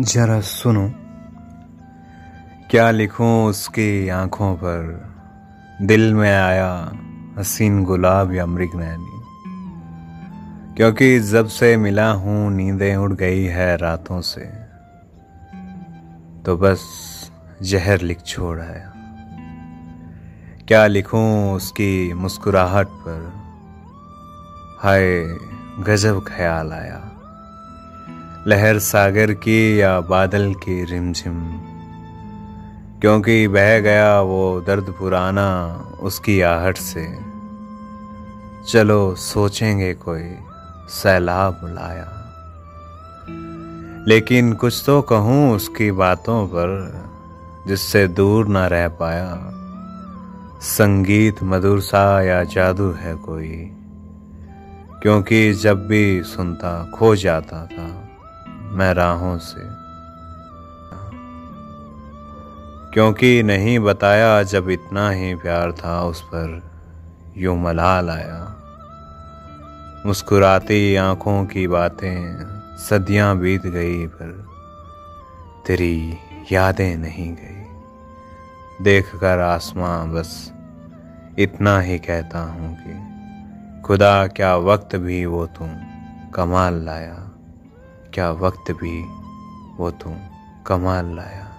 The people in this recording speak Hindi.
जरा सुनो। क्या लिखूं उसकी आँखों पर? दिल में आया हसीन गुलाब या मृग नैनी। क्योंकि जब से मिला हूँ, नींदें उड़ गई है रातों से। तो बस जहर लिख छोड़ आया। क्या लिखूं उसकी मुस्कुराहट पर? हाय, गजब ख्याल आया। लहर सागर की या बादल की रिमझिम। क्योंकि बह गया वो दर्द पुराना उसकी आहट से। चलो, सोचेंगे कोई सैलाब लाया। लेकिन कुछ तो कहूँ उसकी बातों पर, जिससे दूर ना रह पाया। संगीत मधुर सा या जादू है कोई, क्योंकि जब भी सुनता खो जाता था। मैं राहों से। क्योंकि नहीं बताया जब इतना ही प्यार था उस पर यूँ मलाल आया। मुस्कुराती आँखों की बातें सदियाँ बीत गई पर तेरी यादें नहीं गई। देख कर आसमां बस इतना ही कहता हूँ कि खुदा क्या वक्त भी वो तुम कमाल लाया। क्या वक्त भी वो तुम कमाल लाया।